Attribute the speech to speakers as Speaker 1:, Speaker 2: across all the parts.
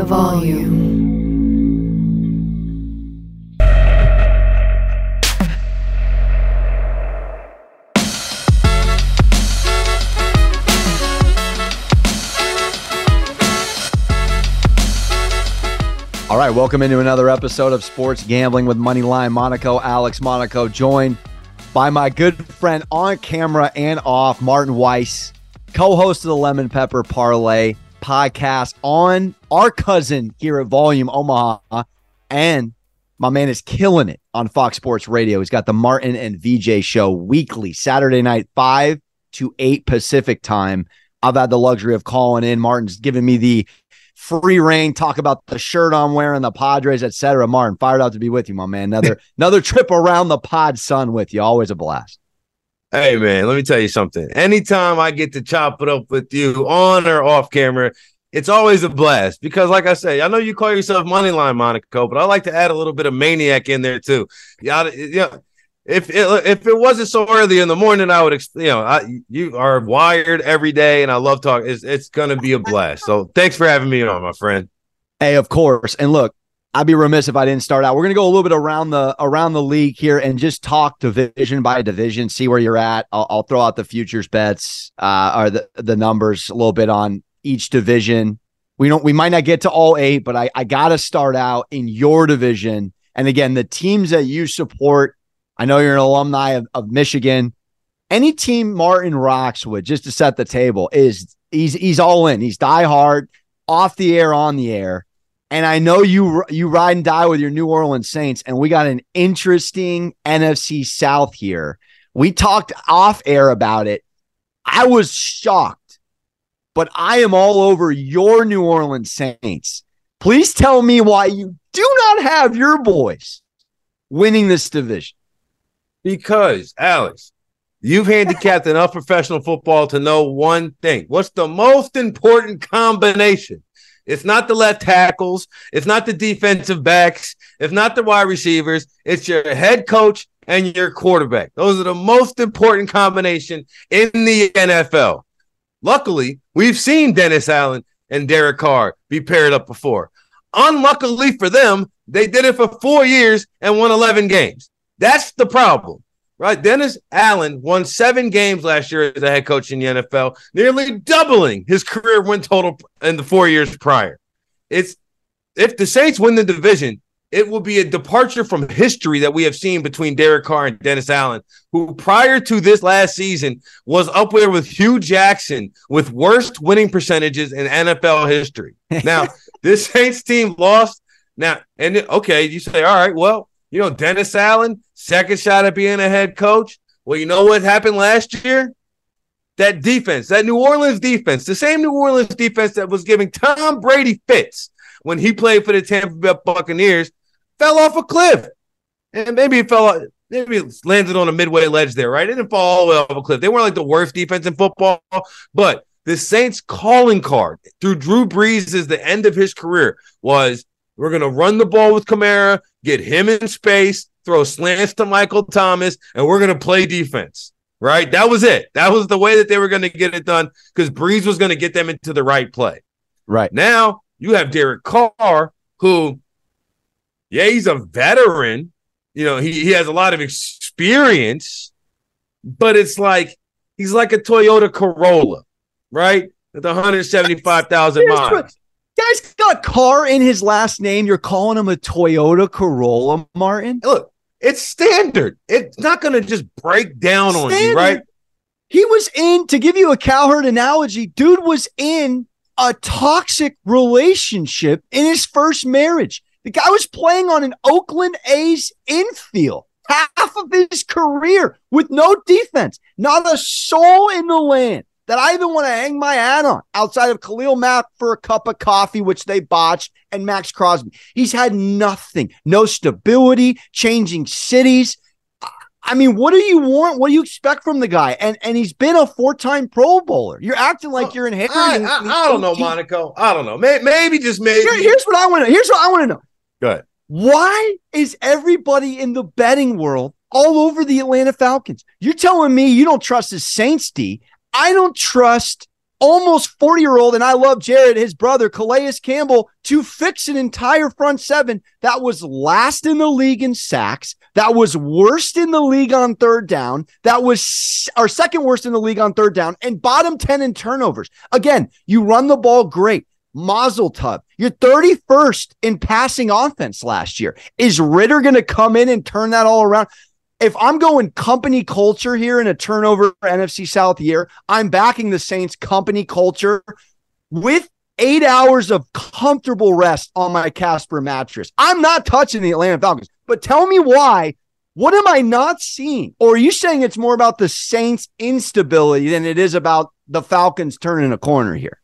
Speaker 1: the volume.
Speaker 2: All right, welcome into another episode of Sports Gambling with Moneyline Monaco. Alex Monaco, joined by my good friend on camera and off, Martin Weiss, co-host of the Lemon Pepper Parlay podcast on our cousin here at Volume Omaha, and my man is killing it on Fox Sports Radio. He's got the Martin and VJ show weekly, Saturday night, five to eight Pacific time. I've had the luxury of calling in. Martin's giving me the free reign, talk about the shirt I'm wearing, the Padres, etc. Martin, fired out to be with you, my man. Another another trip around the pod sun with you. Always a blast.
Speaker 3: Hey man, let me tell you something. Anytime I get to chop it up with you on or off camera, it's always a blast because, like I say, I know you call yourself Moneyline Monaco, but I like to add a little bit of maniac in there too. Yeah, yeah. If it, if it wasn't so early in the morning, I would, you know, I, you are wired every day, and I love talking. It's it's gonna be a blast. So thanks for having me on, my friend.
Speaker 2: Hey, of course. And look, I'd be remiss if I didn't start out. We're going to go a little bit around the around the league here and just talk division by division, see where you're at. I'll, I'll throw out the futures bets uh, or the the numbers a little bit on each division. We don't we might not get to all eight, but I I got to start out in your division. And again, the teams that you support. I know you're an alumni of, of Michigan. Any team Martin rocks with, just to set the table, is he's he's all in. He's die hard, off the air, on the air and I know you you ride and die with your New Orleans Saints, and we got an interesting NFC South here. We talked off air about it. I was shocked, but I am all over your New Orleans Saints. Please tell me why you do not have your boys winning this division.
Speaker 3: Because Alex, you've handicapped enough professional football to know one thing. What's the most important combination? It's not the left tackles. It's not the defensive backs. It's not the wide receivers. It's your head coach and your quarterback. Those are the most important combination in the NFL. Luckily, we've seen Dennis Allen and Derek Carr be paired up before. Unluckily for them, they did it for four years and won 11 games. That's the problem right? Dennis Allen won seven games last year as a head coach in the NFL, nearly doubling his career win total in the four years prior. It's if the Saints win the division, it will be a departure from history that we have seen between Derek Carr and Dennis Allen, who prior to this last season was up there with Hue Jackson with worst winning percentages in NFL history. Now, this Saints team lost. Now, and okay, you say, all right, well, you know, Dennis Allen, second shot at being a head coach. Well, you know what happened last year? That defense, that New Orleans defense, the same New Orleans defense that was giving Tom Brady fits when he played for the Tampa Bay Buccaneers, fell off a cliff. And maybe it fell off, maybe it landed on a midway ledge there, right? It didn't fall all the way off a cliff. They weren't like the worst defense in football, but the Saints calling card through Drew Brees is the end of his career was we're going to run the ball with Kamara, get him in space, throw slants to Michael Thomas, and we're going to play defense. Right? That was it. That was the way that they were going to get it done because Brees was going to get them into the right play.
Speaker 2: Right.
Speaker 3: Now you have Derek Carr, who, yeah, he's a veteran. You know, he, he has a lot of experience, but it's like he's like a Toyota Corolla, right? With 175,000 miles
Speaker 2: guy's got a car in his last name. You're calling him a Toyota Corolla, Martin?
Speaker 3: Look, it's standard. It's not going to just break down standard. on you, right?
Speaker 2: He was in, to give you a cowherd analogy, dude was in a toxic relationship in his first marriage. The guy was playing on an Oakland A's infield half of his career with no defense, not a soul in the land that I even want to hang my hat on outside of Khalil Mack for a cup of coffee, which they botched, and Maxx Crosby. He's had nothing, no stability, changing cities. I mean, what do you want? What do you expect from the guy? And and he's been a four-time Pro Bowler. You're acting like you're inheriting.
Speaker 3: I, I, I don't know, Monaco. I don't know. Maybe, maybe just maybe. Here,
Speaker 2: here's what I want to. Here's what I want to know.
Speaker 3: Go ahead.
Speaker 2: Why is everybody in the betting world all over the Atlanta Falcons? You're telling me you don't trust the Saints D I don't trust almost 40 year old, and I love Jared, his brother, Calais Campbell, to fix an entire front seven that was last in the league in sacks, that was worst in the league on third down, that was our second worst in the league on third down, and bottom 10 in turnovers. Again, you run the ball great. Mazel tub. You're 31st in passing offense last year. Is Ridder going to come in and turn that all around? If I'm going company culture here in a turnover NFC South year, I'm backing the Saints company culture with eight hours of comfortable rest on my Casper mattress. I'm not touching the Atlanta Falcons, but tell me why. What am I not seeing? Or are you saying it's more about the Saints' instability than it is about the Falcons turning a corner here?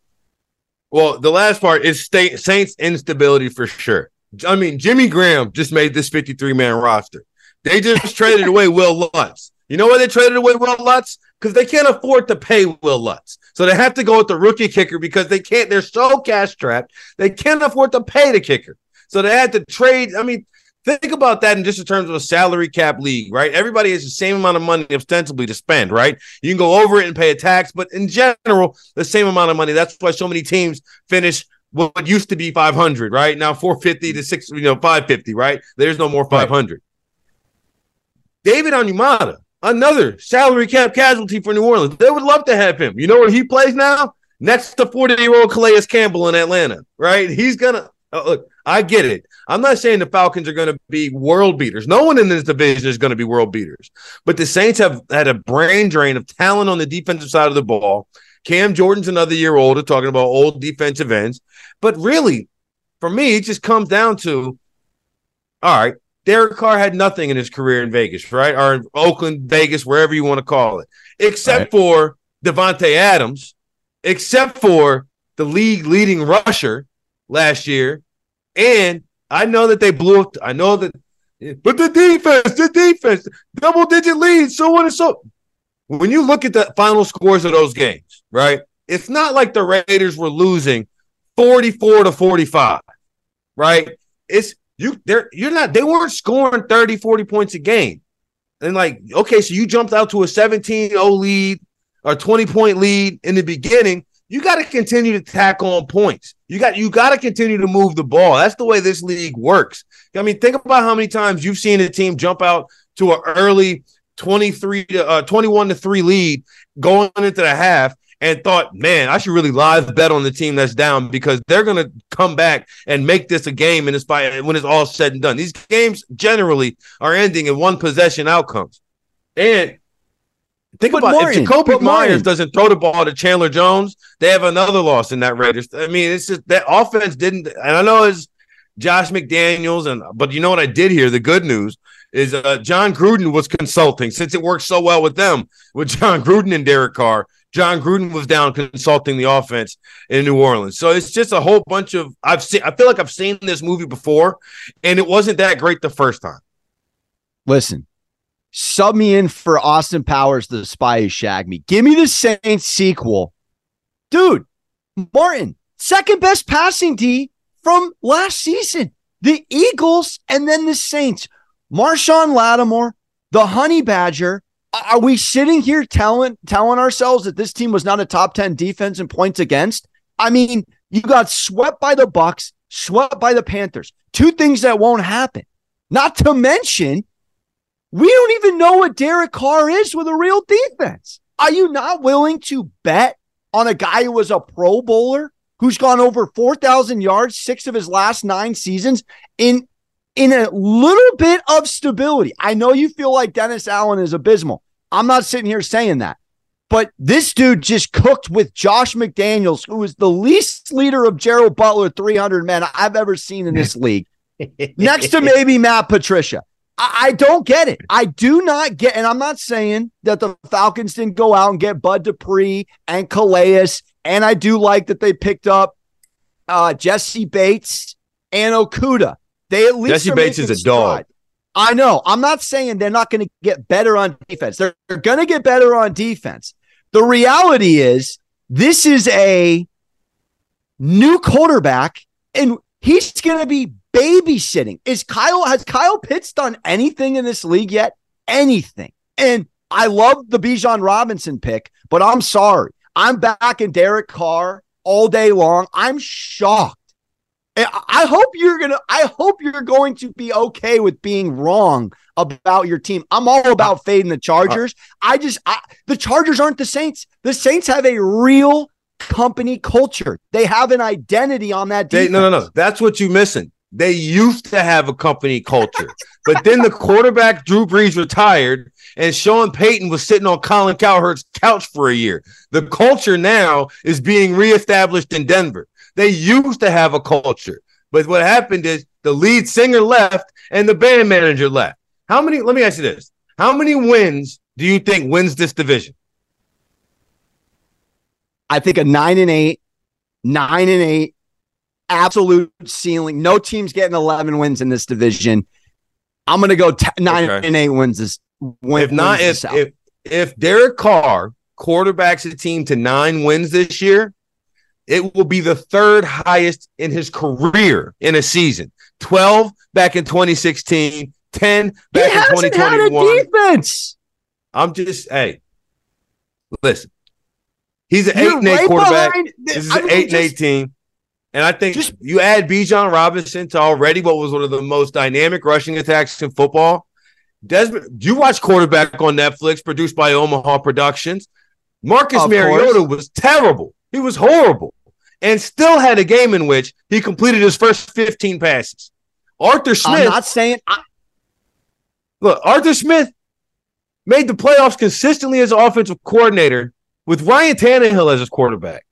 Speaker 3: Well, the last part is Saints' instability for sure. I mean, Jimmy Graham just made this 53 man roster. They just traded away Will Lutz. You know why they traded away Will Lutz? Because they can't afford to pay Will Lutz. So they have to go with the rookie kicker because they can't, they're so cash strapped, they can't afford to pay the kicker. So they had to trade. I mean, think about that in just in terms of a salary cap league, right? Everybody has the same amount of money ostensibly to spend, right? You can go over it and pay a tax, but in general, the same amount of money. That's why so many teams finish what used to be 500, right? Now 450 to 6, you know, 550, right? There's no more 500. David Onyemata, another salary cap casualty for New Orleans. They would love to have him. You know where he plays now? Next to 40 year old Calais Campbell in Atlanta, right? He's going to uh, look. I get it. I'm not saying the Falcons are going to be world beaters. No one in this division is going to be world beaters. But the Saints have had a brain drain of talent on the defensive side of the ball. Cam Jordan's another year older, talking about old defensive ends. But really, for me, it just comes down to all right, Derek Carr had nothing in his career in Vegas, right? Or in Oakland, Vegas, wherever you want to call it, except right. for Davante Adams, except for the league leading rusher last year. And I know that they blew up. I know that, but the defense, the defense, double digit leads, so on and so. When you look at the final scores of those games, right? It's not like the Raiders were losing 44 to 45, right? It's you they're you're not they weren't scoring 30 40 points a game. And like okay so you jumped out to a 17-0 lead or 20 point lead in the beginning. You got to continue to tack on points. You got you got to continue to move the ball. That's the way this league works. I mean think about how many times you've seen a team jump out to an early 23 to uh, 21 to 3 lead going into the half and thought, man, I should really live bet on the team that's down because they're going to come back and make this a game and it's by when it's all said and done. These games generally are ending in one possession outcomes. And think but about Martin, if Jakobi Meyers Martin. doesn't throw the ball to Chandler Jones, they have another loss in that Raiders. I mean, it's just that offense didn't, and I know it's Josh McDaniels, and but you know what I did hear? The good news is uh, Jon Gruden was consulting since it worked so well with them with Jon Gruden and Derek Carr. Jon Gruden was down consulting the offense in New Orleans. So it's just a whole bunch of I've seen I feel like I've seen this movie before and it wasn't that great the first time.
Speaker 2: Listen, sub me in for Austin Powers, the spy who shagged me. Give me the Saints sequel. Dude, Martin, second best passing D from last season. The Eagles and then the Saints. Marshon Lattimore, the Honey Badger, are we sitting here telling telling ourselves that this team was not a top 10 defense in points against? I mean, you got swept by the Bucks, swept by the Panthers. Two things that won't happen. Not to mention, we don't even know what Derek Carr is with a real defense. Are you not willing to bet on a guy who was a pro bowler who's gone over 4,000 yards, six of his last nine seasons in in a little bit of stability. I know you feel like Dennis Allen is abysmal. I'm not sitting here saying that. But this dude just cooked with Josh McDaniels, who is the least leader of Gerald Butler 300 men I've ever seen in this league, next to maybe Matt Patricia. I, I, don't get it. I do not get, and I'm not saying that the Falcons didn't go out and get Bud Dupree and Calais, and I do like that they picked up uh, Jessie Bates and Okudah. They at least
Speaker 3: Jessie Bates is a dog.
Speaker 2: I know. I'm not saying they're not going to get better on defense. They're, they're going to get better on defense. The reality is, this is a new quarterback, and he's going to be babysitting. Is Kyle has Kyle Pitts done anything in this league yet? Anything? And I love the Bijan Robinson pick, but I'm sorry. I'm back in Derek Carr all day long. I'm shocked. I hope you're gonna. I hope you're going to be okay with being wrong about your team. I'm all about fading the Chargers. I just I, the Chargers aren't the Saints. The Saints have a real company culture. They have an identity on that. Defense.
Speaker 3: They, no, no, no. That's what you're missing. They used to have a company culture, but then the quarterback Drew Brees retired, and Sean Payton was sitting on Colin Cowherd's couch for a year. The culture now is being reestablished in Denver. They used to have a culture, but what happened is the lead singer left and the band manager left. How many? Let me ask you this: How many wins do you think wins this division?
Speaker 2: I think a nine and eight, nine and eight, absolute ceiling. No team's getting eleven wins in this division. I'm going to go t- nine okay. and eight wins this
Speaker 3: when, if not, if, if if Derek Carr quarterbacks a team to nine wins this year, it will be the third highest in his career in a season. 12 back in 2016, 10 back he in 2021. defense. I'm just hey, listen. He's an You're eight and eight right quarterback. This is I an eight just, and eight team. And I think just, you add Bijan Robinson to already what was one of the most dynamic rushing attacks in football. Desmond, you watch quarterback on Netflix, produced by Omaha Productions. Marcus Mariota course. was terrible. He was horrible, and still had a game in which he completed his first 15 passes. Arthur Smith. I'm
Speaker 2: not saying. I-
Speaker 3: look, Arthur Smith made the playoffs consistently as offensive coordinator with Ryan Tannehill as his quarterback.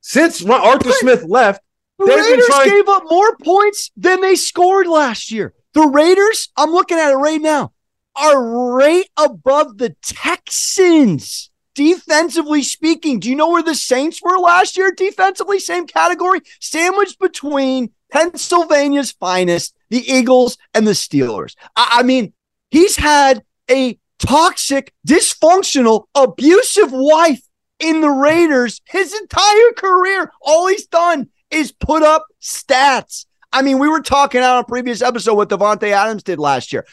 Speaker 3: Since Arthur Smith left,
Speaker 2: the Raiders trying- gave up more points than they scored last year. The Raiders, I'm looking at it right now are right above the Texans. Defensively speaking, do you know where the Saints were last year? Defensively, same category, sandwiched between Pennsylvania's finest, the Eagles, and the Steelers. I, I mean, he's had a toxic, dysfunctional, abusive wife in the Raiders his entire career. All he's done is put up stats. I mean, we were talking out on a previous episode what Davante Adams did last year.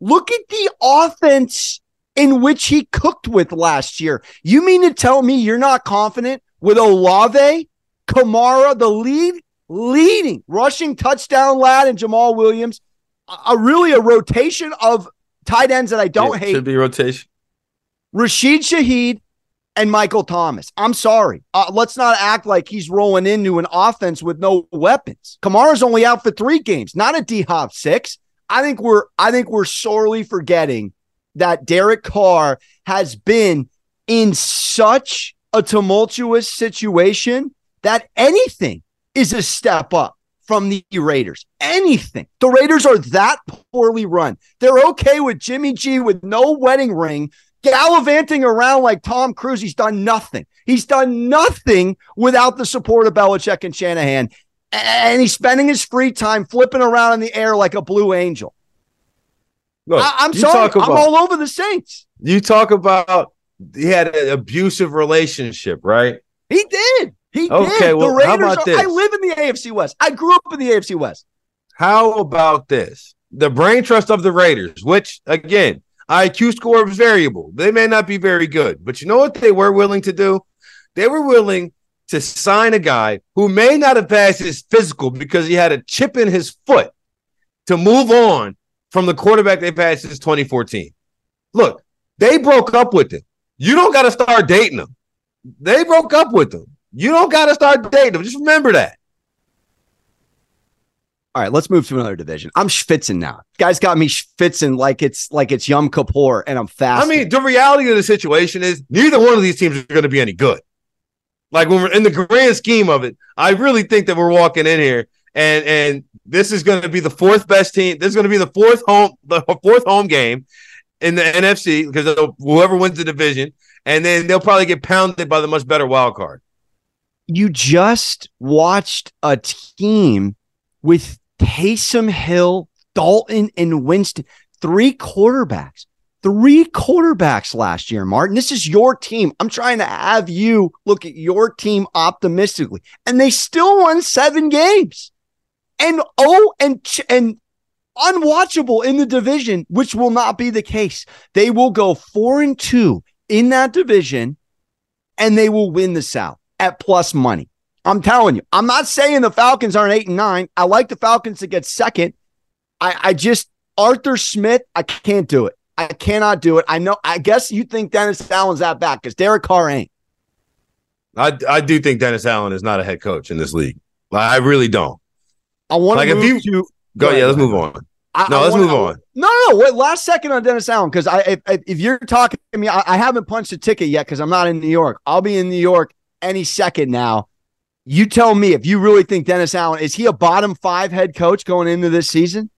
Speaker 2: Look at the offense in which he cooked with last year. You mean to tell me you're not confident with Olave, Kamara, the lead leading rushing touchdown lad, and Jamaal Williams? A, a really a rotation of tight ends that I don't
Speaker 3: it
Speaker 2: hate.
Speaker 3: Should be rotation.
Speaker 2: Rashid Shaheed and Michael Thomas. I'm sorry. Uh, let's not act like he's rolling into an offense with no weapons. Kamara's only out for three games, not a D Hop six. I think we're I think we're sorely forgetting that Derek Carr has been in such a tumultuous situation that anything is a step up from the Raiders. Anything. The Raiders are that poorly run. They're okay with Jimmy G with no wedding ring gallivanting around like Tom Cruise. He's done nothing. He's done nothing without the support of Belichick and Shanahan and he's spending his free time flipping around in the air like a blue angel. Look, I, am sorry, about, I'm all over the Saints.
Speaker 3: You talk about he had an abusive relationship, right?
Speaker 2: He did. He okay, did. Well, the Raiders how about are, this? I live in the AFC West. I grew up in the AFC West.
Speaker 3: How about this? The brain trust of the Raiders, which again, IQ score is variable. They may not be very good, but you know what they were willing to do? They were willing to sign a guy who may not have passed his physical because he had a chip in his foot to move on from the quarterback they passed since 2014. Look, they broke up with him. You don't got to start dating them. They broke up with him. You don't got to start dating them. Just remember that.
Speaker 2: All right, let's move to another division. I'm schwitzing now. Guys got me schwitzing like it's like it's Yom Kippur and I'm fast.
Speaker 3: I mean, the reality of the situation is neither one of these teams are going to be any good. Like when we're in the grand scheme of it, I really think that we're walking in here and and this is going to be the fourth best team. This is going to be the fourth home the fourth home game in the NFC because whoever wins the division, and then they'll probably get pounded by the much better wild card.
Speaker 2: You just watched a team with Taysom Hill, Dalton, and Winston, three quarterbacks three quarterbacks last year, Martin. This is your team. I'm trying to have you look at your team optimistically. And they still won seven games. And oh, and and unwatchable in the division, which will not be the case. They will go four and two in that division and they will win the South at plus money. I'm telling you, I'm not saying the Falcons aren't eight and nine. I like the Falcons to get second. I, I just, Arthur Smith, I can't do it. I cannot do it. I know, I guess you think Dennis Allen's that bad because Derek Carr ain't.
Speaker 3: I, I do think Dennis Allen is not a head coach in this league. I really don't.
Speaker 2: I want
Speaker 3: like
Speaker 2: to
Speaker 3: if you
Speaker 2: to,
Speaker 3: go, yeah, let's move on.
Speaker 2: I,
Speaker 3: no,
Speaker 2: I
Speaker 3: let's
Speaker 2: wanna,
Speaker 3: move on.
Speaker 2: No, no, no. Wait, last second on Dennis Allen because I if, if you're talking to me, I, I haven't punched a ticket yet because I'm not in New York. I'll be in New York any second now. You tell me if you really think Dennis Allen is he a bottom five head coach going into this season?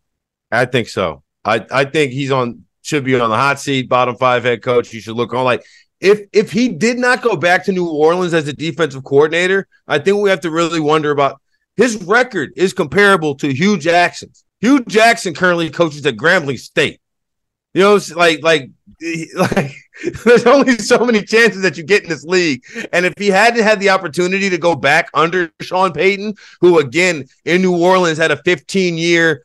Speaker 3: I think so. I I think he's on should be on the hot seat, bottom five head coach. You should look on like if if he did not go back to New Orleans as a defensive coordinator, I think we have to really wonder about his record is comparable to Hue Jackson's. Hugh Jackson currently coaches at Grambling State. You know, it's like like like there's only so many chances that you get in this league. And if he hadn't had the opportunity to go back under Sean Payton, who again in New Orleans had a 15 year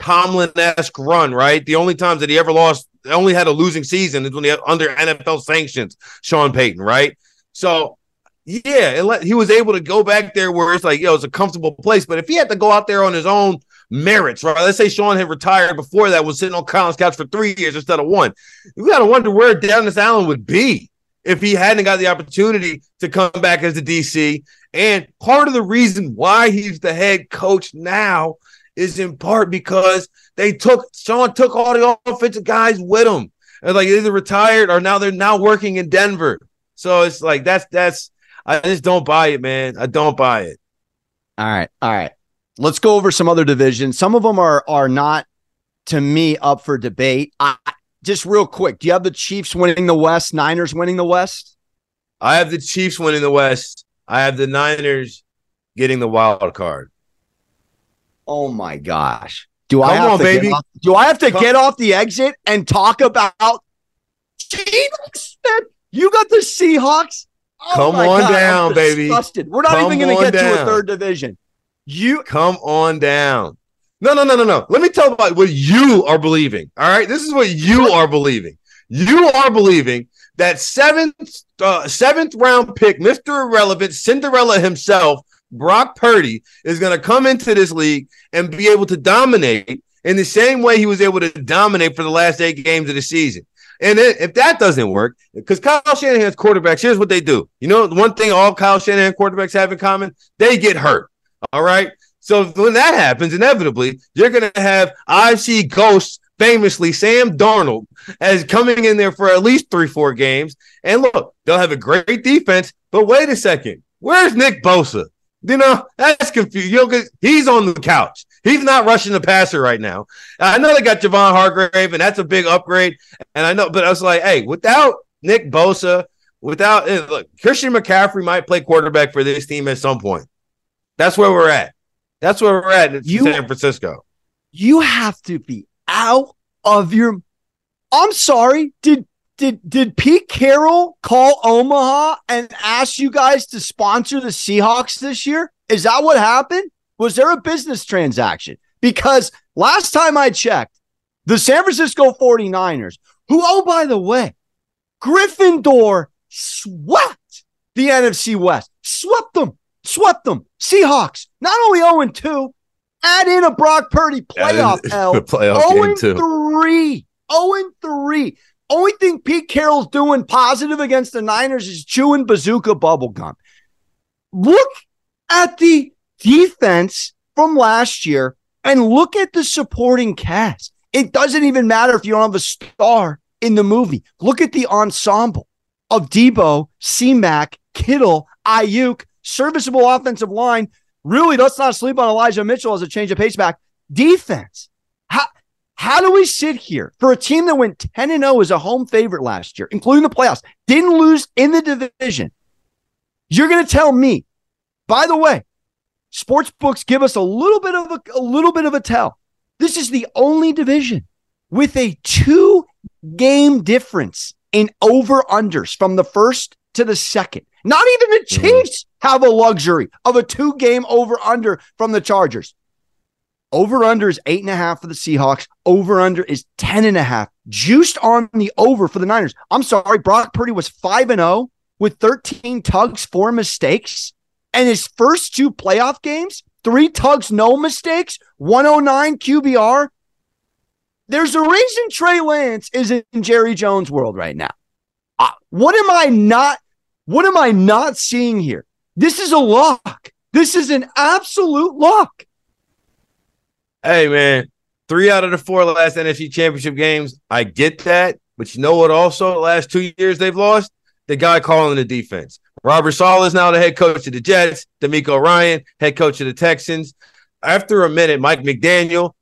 Speaker 3: Tomlin-esque run, right? The only times that he ever lost, only had a losing season is when he had under NFL sanctions, Sean Payton, right? So yeah, he was able to go back there where it's like, yo, it's a comfortable place. But if he had to go out there on his own merits, right? Let's say Sean had retired before that, was sitting on Colin's couch for three years instead of one. You got to wonder where Dennis Allen would be if he hadn't got the opportunity to come back as the DC. And part of the reason why he's the head coach now is in part because they took Sean took all the offensive guys with him. And like either retired or now they're now working in Denver. So it's like that's that's I just don't buy it, man. I don't buy it.
Speaker 2: All right. All right. Let's go over some other divisions. Some of them are are not to me up for debate. I, just real quick, do you have the Chiefs winning the West, Niners winning the West?
Speaker 3: I have the Chiefs winning the West. I have the Niners getting the wild card.
Speaker 2: Oh my gosh. Do Come I have on, to baby. Off, do I have to Come. get off the exit and talk about Seahawks? You got the Seahawks?
Speaker 3: Oh Come on God, down, baby.
Speaker 2: We're not Come even going to get down. to a third division. You
Speaker 3: come on down. No, no, no, no, no. Let me tell about what you are believing. All right, this is what you are believing. You are believing that seventh uh, seventh round pick, Mister Irrelevant, Cinderella himself, Brock Purdy, is going to come into this league and be able to dominate in the same way he was able to dominate for the last eight games of the season. And then, if that doesn't work, because Kyle Shanahan's quarterbacks, here's what they do. You know, one thing all Kyle Shanahan quarterbacks have in common: they get hurt. All right. So when that happens, inevitably, you're going to have I see ghosts, famously Sam Darnold, as coming in there for at least three, four games. And look, they'll have a great defense. But wait a second, where's Nick Bosa? You know, that's confusing. You know, he's on the couch. He's not rushing the passer right now. I know they got Javon Hargrave, and that's a big upgrade. And I know, but I was like, hey, without Nick Bosa, without eh, look, Christian McCaffrey might play quarterback for this team at some point. That's where we're at. That's where we're at in you, San Francisco.
Speaker 2: You have to be out of your. I'm sorry. Did did did Pete Carroll call Omaha and ask you guys to sponsor the Seahawks this year? Is that what happened? Was there a business transaction? Because last time I checked, the San Francisco 49ers, who, oh, by the way, Gryffindor swept the NFC West, swept them, swept them. Seahawks, not only 0 2, add in a Brock Purdy playoff L.
Speaker 3: playoff
Speaker 2: 0 3. 0 3. Only thing Pete Carroll's doing positive against the Niners is chewing bazooka bubble gum. Look at the defense from last year and look at the supporting cast. It doesn't even matter if you don't have a star in the movie. Look at the ensemble of Deebo, C-Mac, Kittle, Aiyuk, serviceable offensive line. Really, let's not sleep on Elijah Mitchell as a change of pace back. Defense. How, how do we sit here for a team that went 10 and 0 as a home favorite last year, including the playoffs, didn't lose in the division? You're going to tell me, by the way, sports books give us a little bit of a, a little bit of a tell. This is the only division with a two game difference in over unders from the first to the second. Not even the mm-hmm. Chiefs have a luxury of a two game over under from the Chargers. Over under is eight and a half for the Seahawks. Over under is 10 and a half. Juiced on the over for the Niners. I'm sorry, Brock Purdy was 5 and 0 with 13 tugs, four mistakes, and his first two playoff games, three tugs, no mistakes, 109 QBR. There's a reason Trey Lance is in Jerry Jones' world right now. Uh, what am I not? What am I not seeing here? This is a lock. This is an absolute lock.
Speaker 3: Hey man, three out of the four last NFC Championship games. I get that, but you know what? Also, the last two years they've lost the guy calling the defense. Robert Saleh is now the head coach of the Jets. DeMeco Ryan, head coach of the Texans. After a minute, Mike McDaniel,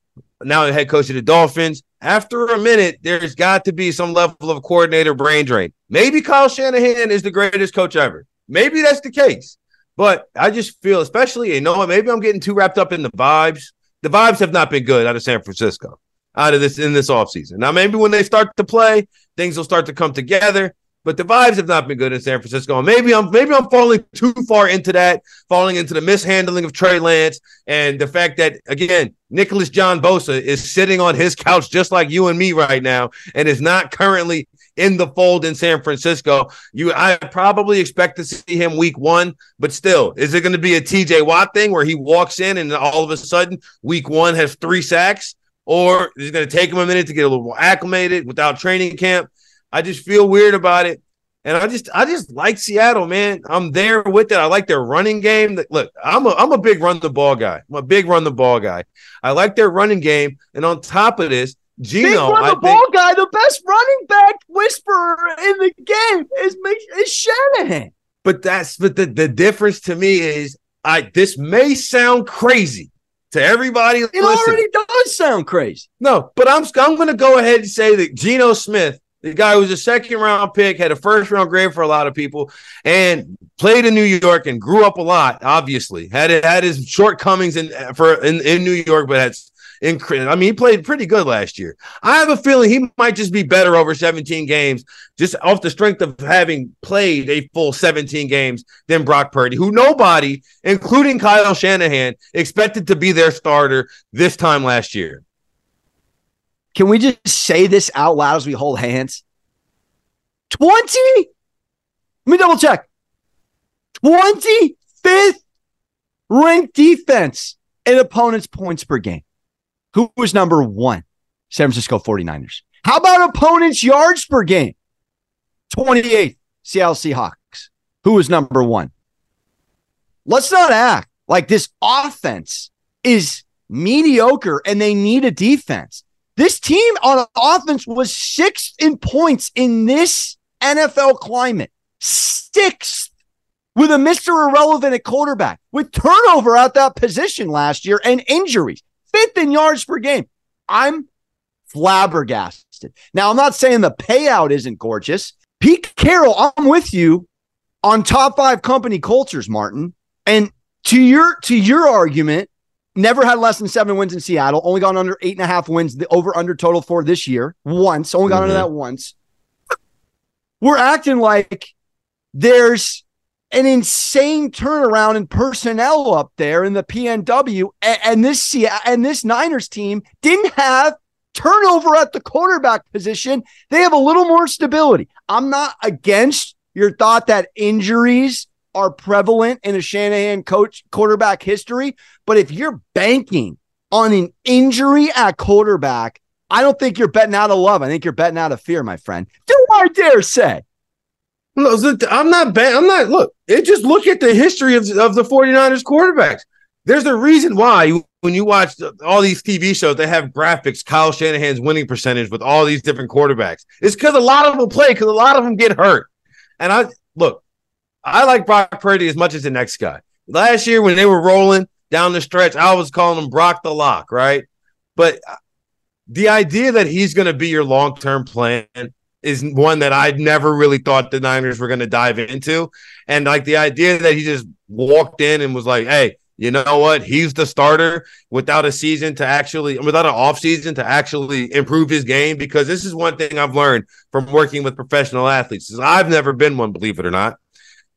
Speaker 3: now the head coach of the Dolphins. After a minute, there's got to be some level of coordinator brain drain. Maybe Kyle Shanahan is the greatest coach ever. Maybe that's the case. But I just feel, especially, you know? Maybe I'm getting too wrapped up in the vibes. The vibes have not been good out of San Francisco, out of this in this offseason. Now, maybe when they start to play, things will start to come together but the vibes have not been good in San Francisco. And maybe I'm maybe I'm falling too far into that, falling into the mishandling of Trey Lance and the fact that again, Nicholas John Bosa is sitting on his couch just like you and me right now, and is not currently in the fold in San Francisco. You I probably expect to see him week one, but still, is it going to be a TJ Watt thing where he walks in and all of a sudden week one has three sacks? Or is it going to take him a minute to get a little more acclimated without training camp? I just feel weird about it. And I just I just like Seattle, man. I'm there with it. I like their running game. Look, I'm a I'm a big run the ball guy. I'm a big run the ball guy. I like their running game. And on top of this, Geno, big
Speaker 2: run the I ball think, guy, the best running back whisperer in the game is is Shanahan.
Speaker 3: But that's but the, the difference to me is I this may sound crazy to everybody. It
Speaker 2: listen. already does sound crazy.
Speaker 3: No, but I'm I'm gonna go ahead and say that Geno Smith the guy was a second round pick, had a first round grade for a lot of people, and played in New York and grew up a lot. Obviously, had had his shortcomings in for in, in New York, but had incredible. I mean, he played pretty good last year. I have a feeling he might just be better over 17 games, just off the strength of having played a full 17 games than Brock Purdy, who nobody, including Kyle Shanahan, expected to be their starter this time last year.
Speaker 2: Can we just say this out loud as we hold hands? 20? Let me double check. 25th ranked defense in opponents' points per game. Who was number one? San Francisco 49ers. How about opponents' yards per game? 28th, Seattle Seahawks. Who was number one? Let's not act like this offense is mediocre and they need a defense. This team on offense was sixth in points in this NFL climate. Sixth with a Mr. Irrelevant at quarterback, with turnover at that position last year and injuries. Fifth in yards per game. I'm flabbergasted. Now, I'm not saying the payout isn't gorgeous. Pete Carroll, I'm with you on top five company cultures, Martin. And to your to your argument, Never had less than seven wins in Seattle. Only gone under eight and a half wins. The over under total for this year once. Only got mm-hmm. under that once. We're acting like there's an insane turnaround in personnel up there in the PNW, and, and this and this Niners team didn't have turnover at the quarterback position. They have a little more stability. I'm not against your thought that injuries are prevalent in a Shanahan coach quarterback history. But if you're banking on an injury at quarterback, I don't think you're betting out of love. I think you're betting out of fear, my friend. Do I dare say?
Speaker 3: I'm not bad. I'm not. Look, it just look at the history of, of the 49ers quarterbacks. There's a reason why when you watch all these TV shows, they have graphics, Kyle Shanahan's winning percentage with all these different quarterbacks. It's because a lot of them play, because a lot of them get hurt. And I look, I like Brock Purdy as much as the next guy. Last year, when they were rolling down the stretch, I was calling him Brock the Lock, right? But uh, the idea that he's going to be your long term plan is one that I never really thought the Niners were going to dive into. And like the idea that he just walked in and was like, hey, you know what? He's the starter without a season to actually, without an offseason to actually improve his game. Because this is one thing I've learned from working with professional athletes. Is I've never been one, believe it or not.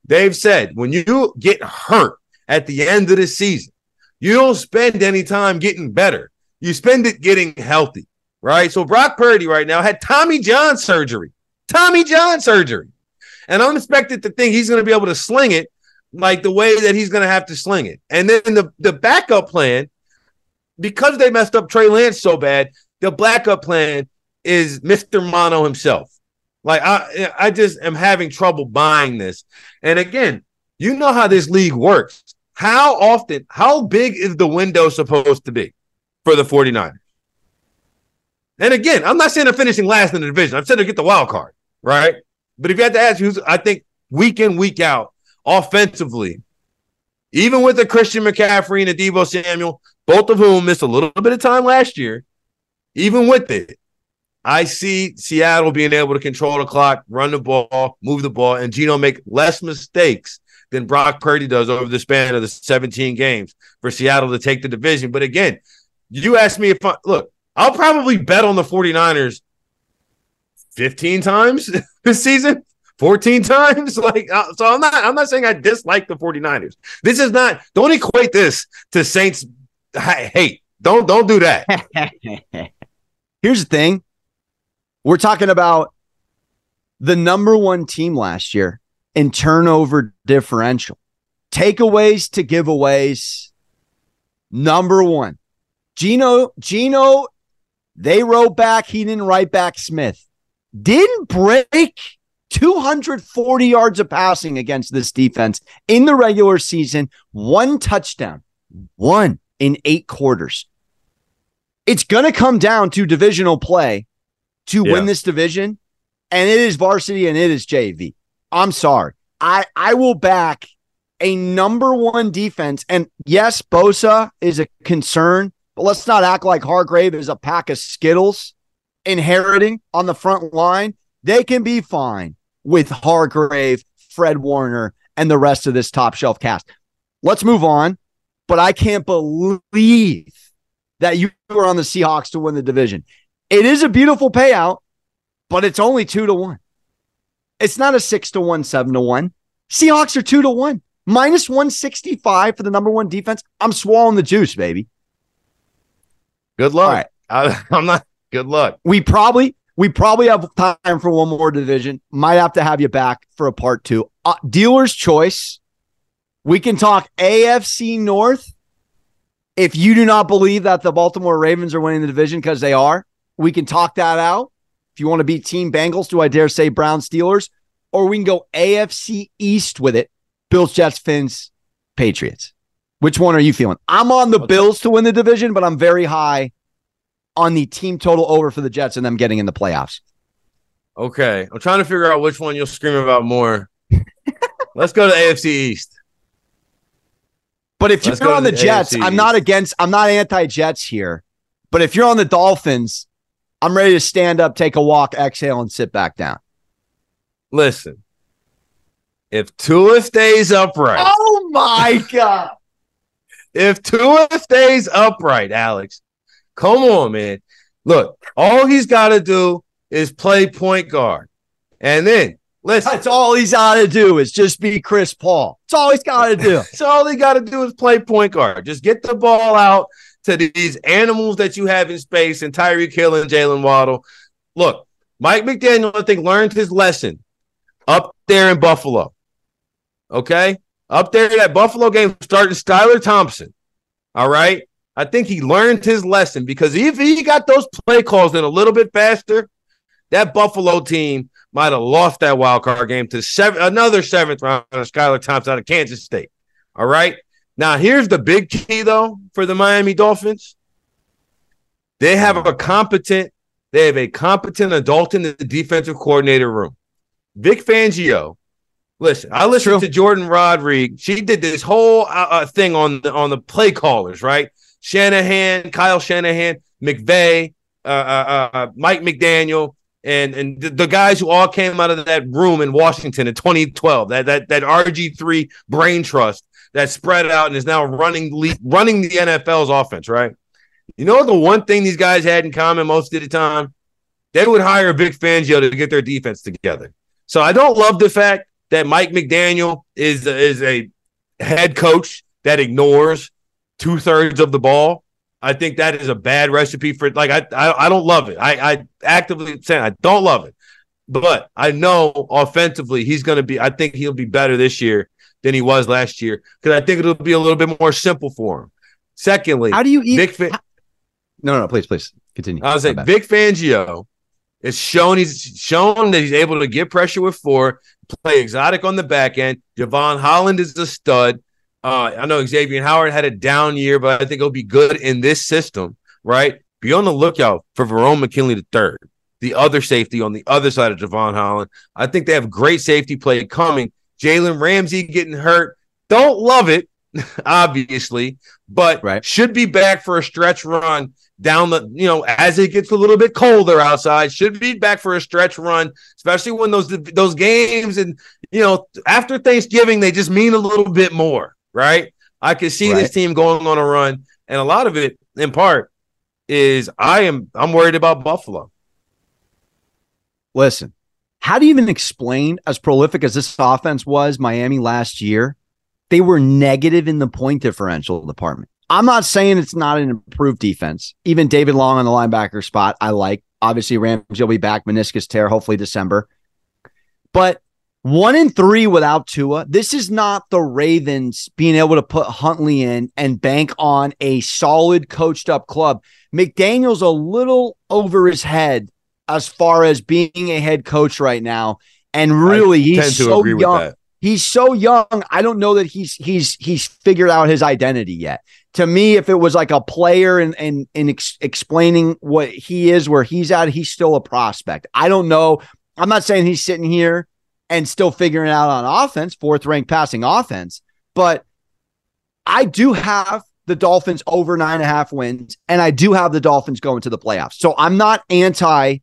Speaker 3: They've said when you get hurt at the end of the season, you don't spend any time getting better. You spend it getting healthy, right? So Brock Purdy right now had Tommy John surgery. Tommy John surgery. And I'm expected to think he's going to be able to sling it like the way that he's going to have to sling it. And then the, the backup plan, because they messed up Trey Lance so bad, the backup plan is Mr. Mono himself. Like I I just am having trouble buying this. And again, you know how this league works. How often, how big is the window supposed to be for the 49ers? And again, I'm not saying they're finishing last in the division. I'm saying they get the wild card, right? But if you had to ask who's, I think week in, week out, offensively, even with the Christian McCaffrey and the Deebo Samuel, both of whom missed a little bit of time last year, even with it, I see Seattle being able to control the clock, run the ball, move the ball, and Geno make less mistakes than Brock Purdy does over the span of the 17 games for Seattle to take the division. But again, you asked me if I look, I'll probably bet on the 49ers 15 times this season. 14 times like uh, so i'm not i'm not saying i dislike the 49ers this is not don't equate this to saints hate don't don't do that
Speaker 2: here's the thing we're talking about the number one team last year in turnover differential. Takeaways to giveaways. Number one. Geno, Geno, they wrote back. He didn't write back Smith. Didn't break 240 yards of passing against this defense in the regular season. One touchdown, one in eight quarters. It's going to come down to divisional play to yeah. win this division, and it is varsity and it is JV. I'm sorry. I I will back a number one defense. And yes, Bosa is a concern, but let's not act like Hargrave is a pack of Skittles inheriting on the front line. They can be fine with Hargrave, Fred Warner, and the rest of this top shelf cast. Let's move on. But I can't believe that you were on the Seahawks to win the division. It is a beautiful payout, but it's only two to one. It's not a six to one, seven to one. Seahawks are two to one, minus 165 for the number one defense. I'm swallowing the juice, baby.
Speaker 3: Good luck. Right. I, I'm not good luck.
Speaker 2: We probably we probably have time for one more division. Might have to have you back for a part two. Uh, dealer's choice. We can talk AFC North. If you do not believe that the Baltimore Ravens are winning the division because they are, we can talk that out. If you want to beat Team Bengals, do I dare say Brown Steelers? Or we can go AFC East with it. Bills, Jets, Fins, Patriots. Which one are you feeling? I'm on the Bills to win the division, but I'm very high on the team total over for the Jets and them getting in the playoffs.
Speaker 3: Okay. I'm trying to figure out which one you'll scream about more. Let's go to AFC East.
Speaker 2: But if Let's you're on the, the Jets, AFC I'm not against, I'm not anti Jets here. But if you're on the Dolphins, I'm ready to stand up, take a walk, exhale, and sit back down.
Speaker 3: Listen, if Tua stays upright.
Speaker 2: Oh my God.
Speaker 3: if Tua stays upright, Alex, come on, man. Look, all he's got to do is play point guard. And then listen.
Speaker 2: That's all he's got to do is just be Chris Paul. That's all he's got to do.
Speaker 3: That's all he got to do is play point guard. Just get the ball out to these animals that you have in space and Tyreek Hill and Jaylen Waddle. Look, Mike McDaniel, I think, learned his lesson up there in Buffalo. Okay? Up there that Buffalo game, starting Skylar Thompson. All right. I think he learned his lesson because if he got those play calls in a little bit faster, that Buffalo team might have lost that wild card game to seven, another seventh round of Skylar Thompson out of Kansas State. All right. Now, here's the big key, though, for the Miami Dolphins. They have a competent, they have a competent adult in the defensive coordinator room. Vic Fangio. Listen, I listened True. to Jordan Rodriguez. She did this whole uh, uh, thing on the on the play callers, right? Shanahan, Kyle Shanahan, McVay, uh, uh, uh, Mike McDaniel, and and the, the, guys who all came out of that room in Washington in 2012. That that that RG three brain trust that spread out and is now running running the NFL's offense, right? You know the one thing these guys had in common most of the time? They would hire Vic Fangio to get their defense together. So I don't love the fact that Mike McDaniel is is a head coach that ignores two thirds of the ball. I think that is a bad recipe for like I I, I don't love it. I I actively saying I don't love it. But I know offensively he's going to be. I think he'll be better this year than he was last year because I think it'll be a little bit more simple for him. Secondly,
Speaker 2: how do you eat?
Speaker 3: Vic Fa-
Speaker 2: no, no, please, please continue.
Speaker 3: I was like Vic Fangio is shown he's shown that he's able to get pressure with four, play exotic on the back end. Jevon Holland is a stud. Uh, I know Xavier Howard had a down year, but I think he'll be good in this system, right? Be on the lookout for Verone McKinley the third, the other safety on the other side of Jevon Holland. I think they have great safety play coming. Jalen Ramsey getting hurt. Don't love it, obviously, but
Speaker 2: right.
Speaker 3: should be back for a stretch run down the, you know, as it gets a little bit colder outside, should be back for a stretch run, especially when those those games and you know after Thanksgiving they just mean a little bit more, right? I could see right. this team going on a run, and a lot of it, in part, is I am I'm worried about Buffalo.
Speaker 2: Listen, how do you even explain as prolific as this offense was Miami last year? They were negative in the point differential department. I'm not saying it's not an improved defense. Even David Long on the linebacker spot, I like. Obviously, Ramsey will be back, meniscus tear, hopefully December. But one in three without Tua. This is not the Ravens being able to put Huntley in and bank on a solid coached up club. McDaniel's a little over his head as far as being a head coach right now. And really, he's so young. He's so young. I don't know that he's he's he's figured out his identity yet. To me, if it was like a player and and, and ex- explaining what he is, where he's at, he's still a prospect. I don't know. I'm not saying he's sitting here and still figuring out on offense, fourth ranked passing offense. But I do have the Dolphins over nine and a half wins, and I do have the Dolphins going to the playoffs. So I'm not anti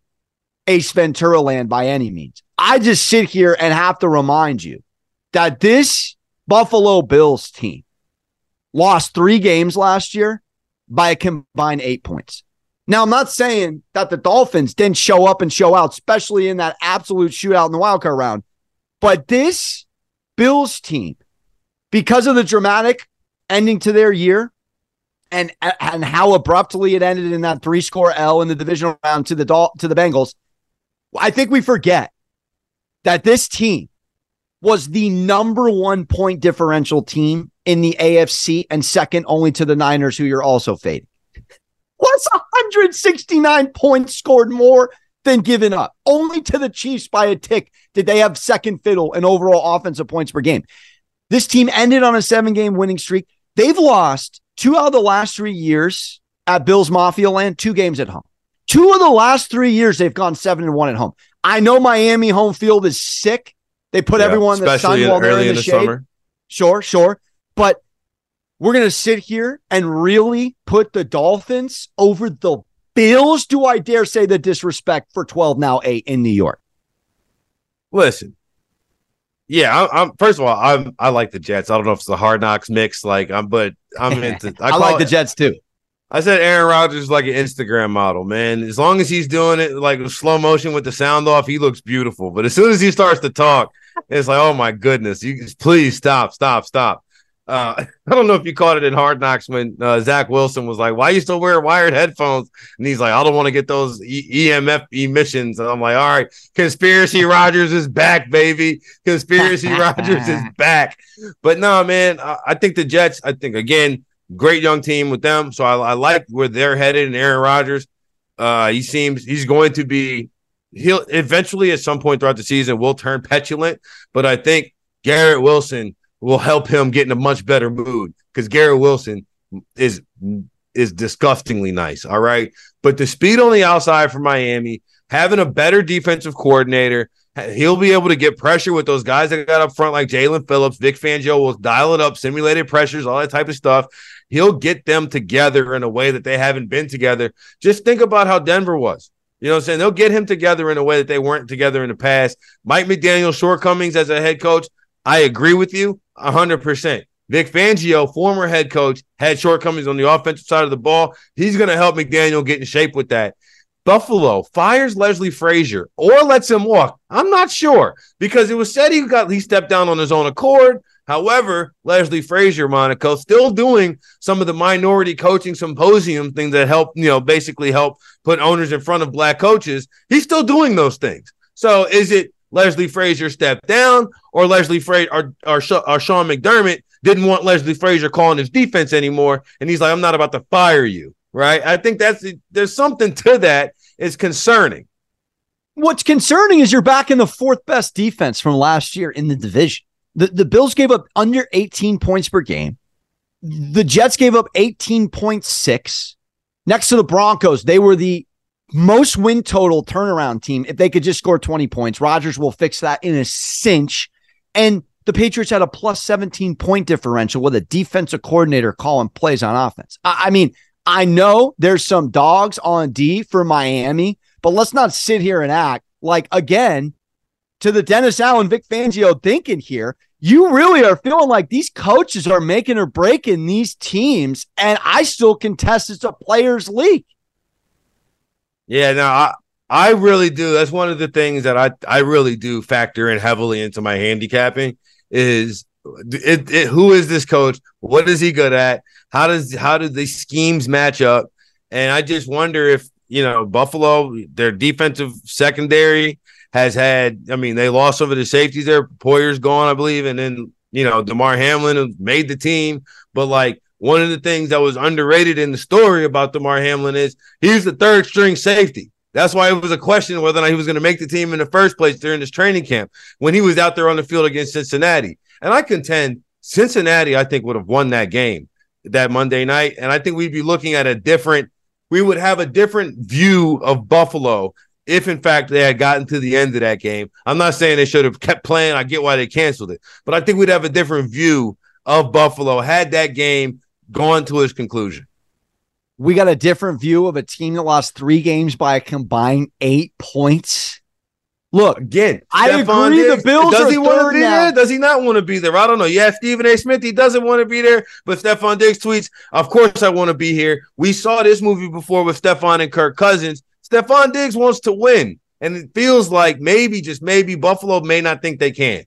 Speaker 2: Ace Ventura land by any means. I just sit here and have to remind you that this Buffalo Bills team lost three games last year by a combined eight points. Now, I'm not saying that the Dolphins didn't show up and show out, especially in that absolute shootout in the wildcard round. But this Bills team, because of the dramatic ending to their year and and how abruptly it ended in that three score L in the divisional round to the to the Bengals, I think we forget that this team was the number one point differential team in the AFC and second only to the Niners, who you're also fading. Plus 169 points scored more than given up. Only to the Chiefs by a tick did they have second fiddle and overall offensive points per game. This team ended on a seven game winning streak. They've lost two out of the last three years at Bills Mafia land, two games at home. Two of the last three years, they've gone seven and one at home. I know Miami home field is sick. They put yeah, everyone in the sun while they're in the, the shade. Summer. Sure, sure. But we're going to sit here and really put the Dolphins over the Bills, do I dare say the disrespect for 12 now 8 in New York?
Speaker 3: Listen. Yeah, I, am first of all, I'm I like the Jets. I don't know if it's the hard knocks mix, like I'm, but I'm into.
Speaker 2: I, I like the Jets too.
Speaker 3: I said Aaron Rodgers is like an Instagram model, man. As long as he's doing it like slow motion with the sound off, he looks beautiful. But as soon as he starts to talk, it's like, oh my goodness, you please stop, stop, stop. Uh, I don't know if you caught it in Hard Knocks when uh, Zach Wilson was like, "Why you still wear wired headphones?" And he's like, "I don't want to get those e- EMF emissions." And I'm like, "All right, conspiracy Rodgers is back, baby. Conspiracy Rodgers is back." But no, man, I-, I, think the Jets. I think again, great young team with them. So I, I like where they're headed. And Aaron Rodgers, uh, he seems he's going to be. He'll eventually at some point throughout the season will turn petulant, but I think Garrett Wilson will help him get in a much better mood because Garrett Wilson is is disgustingly nice. All right. But the speed on the outside for Miami, having a better defensive coordinator, he'll be able to get pressure with those guys that got up front, like Jaelan Phillips. Vic Fangio will dial it up, simulated pressures, all that type of stuff. He'll get them together in a way that they haven't been together. Just think about how Denver was. You know what I'm saying? They'll get him together in a way that they weren't together in the past. Mike McDaniel's shortcomings as a head coach, I agree with you hundred percent. Vic Fangio, former head coach, had shortcomings on the offensive side of the ball. He's going to help McDaniel get in shape with that. Buffalo fires Leslie Frazier or lets him walk. I'm not sure because it was said he got he stepped down on his own accord. However, Leslie Frazier, Monaco, still doing some of the minority coaching symposium things that help, you know, basically help put owners in front of black coaches. He's still doing those things. So is it Leslie Frazier stepped down, or Leslie Frazier or, or, or Sean McDermott didn't want Leslie Frazier calling his defense anymore, and he's like, I'm not about to fire you, right? I think that's there's something to that. It's concerning.
Speaker 2: What's concerning is you're back in the fourth best defense from last year in the division. The, the Bills gave up under 18 points per game. The Jets gave up 18.6. Next to the Broncos, they were the most win total turnaround team. If they could just score 20 points, Rodgers will fix that in a cinch. And the Patriots had a plus 17 point differential with a defensive coordinator calling plays on offense. I, I mean, I know there's some dogs on D for Miami, but let's not sit here and act like, again, to the Dennis Allen, Vic Fangio thinking here, you really are feeling like these coaches are making or breaking these teams. And I still contest it's a players' league.
Speaker 3: Yeah, no, I, I really do. That's one of the things that I, I really do factor in heavily into my handicapping is it, it, who is this coach? What is he good at? How does how do these schemes match up? And I just wonder if you know Buffalo, their defensive secondary has had. I mean, they lost some of the safeties there. Poyer's gone, I believe, and then you know Damar Hamlin made the team. But like one of the things that was underrated in the story about Damar Hamlin is he's the third string safety. That's why it was a question whether or not he was going to make the team in the first place during this training camp when he was out there on the field against Cincinnati. And I contend Cincinnati, I think, would have won that game that Monday night. And I think we'd be looking at a different, we would have a different view of Buffalo if in fact they had gotten to the end of that game. I'm not saying they should have kept playing. I get why they canceled it, but I think we'd have a different view of Buffalo had that game gone to its conclusion.
Speaker 2: We got a different view of a team that lost three games by a combined eight points. Look,
Speaker 3: again,
Speaker 2: I agree. Diggs, the Bills
Speaker 3: does
Speaker 2: he
Speaker 3: want to be
Speaker 2: now.
Speaker 3: there? Does he not want to be there? I don't know. Yeah, Stephen A. Smith, he doesn't want to be there, but Stefon Diggs tweets, "Of course, I want to be here." We saw this movie before with Stefon and Kirk Cousins. Stefon Diggs wants to win, and it feels like maybe, just maybe, Buffalo may not think they can.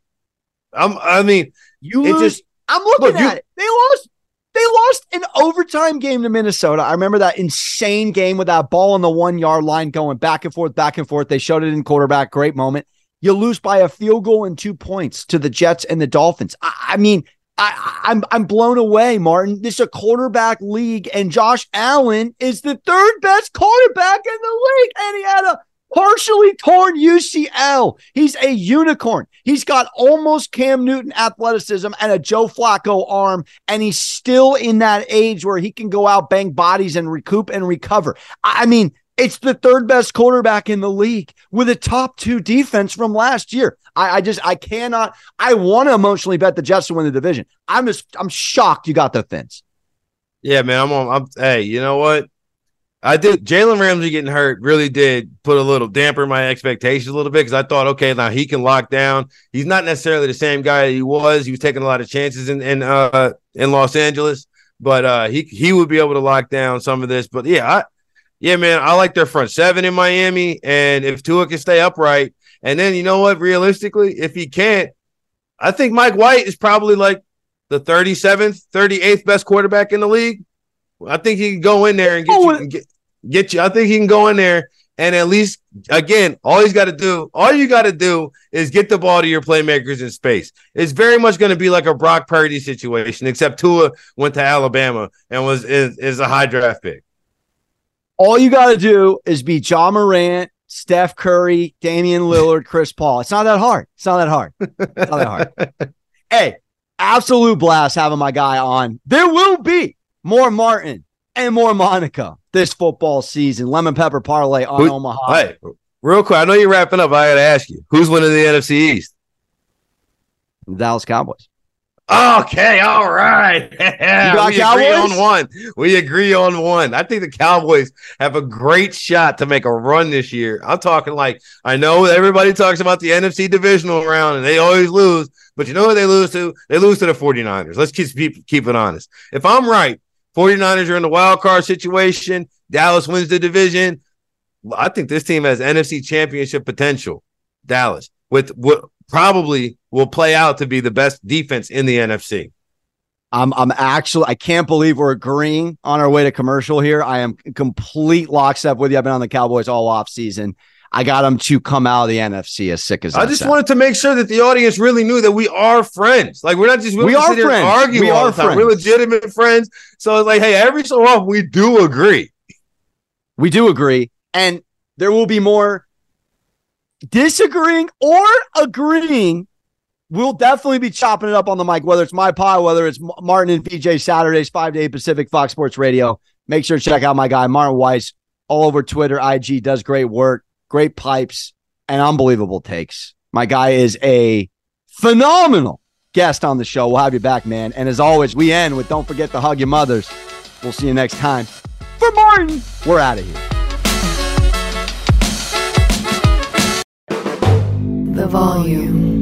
Speaker 3: I'm, I mean,
Speaker 2: you it just. I'm looking look, at you, it. They lost they lost an overtime game to Minnesota. I remember that insane game with that ball on the one yard line going back and forth, back and forth. They showed it in quarterback. Great moment. You lose by a field goal and two points to the Jets and the Dolphins. I, I mean, I, I'm I'm blown away, Martin. This is a quarterback league, and Josh Allen is the third best quarterback in the league, and he had a partially torn UCL. He's a unicorn. He's got almost Cam Newton athleticism and a Joe Flacco arm, and he's still in that age where he can go out, bang bodies, and recoup and recover. I mean, it's the third best quarterback in the league with a top two defense from last year. I, I just I cannot. I want to emotionally bet the Jets to win the division. I'm just I'm shocked you got the fence.
Speaker 3: Yeah, man. I'm on. I'm. Hey, you know what? I did. Jalen Ramsey getting hurt really did put a little damper my expectations a little bit because I thought, okay, now he can lock down. He's not necessarily the same guy he was. He was taking a lot of chances in in uh in Los Angeles, but uh he he would be able to lock down some of this. But yeah, I yeah, man, I like their front seven in Miami, and if Tua can stay upright, and then you know what, realistically, if he can't, I think Mike White is probably like the 37th, 38th best quarterback in the league. I think he can go in there and get, oh, you, get get you. I think he can go in there and at least again, all he's got to do, all you got to do is get the ball to your playmakers in space. It's very much going to be like a Brock Purdy situation, except Tua went to Alabama and was is, is a high draft pick.
Speaker 2: All you got to do is be Ja Morant, Steph Curry, Damian Lillard, Chris Paul. It's not that hard. It's not that hard. It's not that hard. hey, absolute blast having my guy on. There will be more Martin and more Monaco this football season. Lemon pepper parlay on Who, Omaha.
Speaker 3: Hey, real quick, I know you're wrapping up. I got to ask you, who's winning the NFC East?
Speaker 2: The Dallas Cowboys.
Speaker 3: Okay, all right. we Cowboys? agree on one. We agree on one. I think the Cowboys have a great shot to make a run this year. I'm talking like I know everybody talks about the NFC divisional round and they always lose, but you know what they lose to? They lose to the 49ers. Let's keep keep it honest. If I'm right, 49ers are in the wild card situation. Dallas wins the division. I think this team has NFC championship potential. Dallas, with what probably will play out to be the best defense in the NFC.
Speaker 2: I'm I'm actually I can't believe we're agreeing on our way to commercial here. I am complete lockstep with you. I've been on the Cowboys all off season. I got them to come out of the NFC as sick as
Speaker 3: I just wanted to make sure that the audience really knew that we are friends. Like we're not just
Speaker 2: we are friends.
Speaker 3: Argue we are friends. We're legitimate friends. So it's like, hey, every so often we do agree.
Speaker 2: We do agree, and there will be more disagreeing or agreeing. We'll definitely be chopping it up on the mic, whether it's my pod, whether it's Martin and PJ Saturdays, 5 to 8 Pacific, Fox Sports Radio. Make sure to check out my guy, Martin Weiss, all over Twitter, IG, does great work, great pipes, and unbelievable takes. My guy is a phenomenal guest on the show. We'll have you back, man. And as always, we end with don't forget to hug your mothers. We'll see you next time. For Martin, we're out of here.
Speaker 1: The volume.